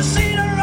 the cedar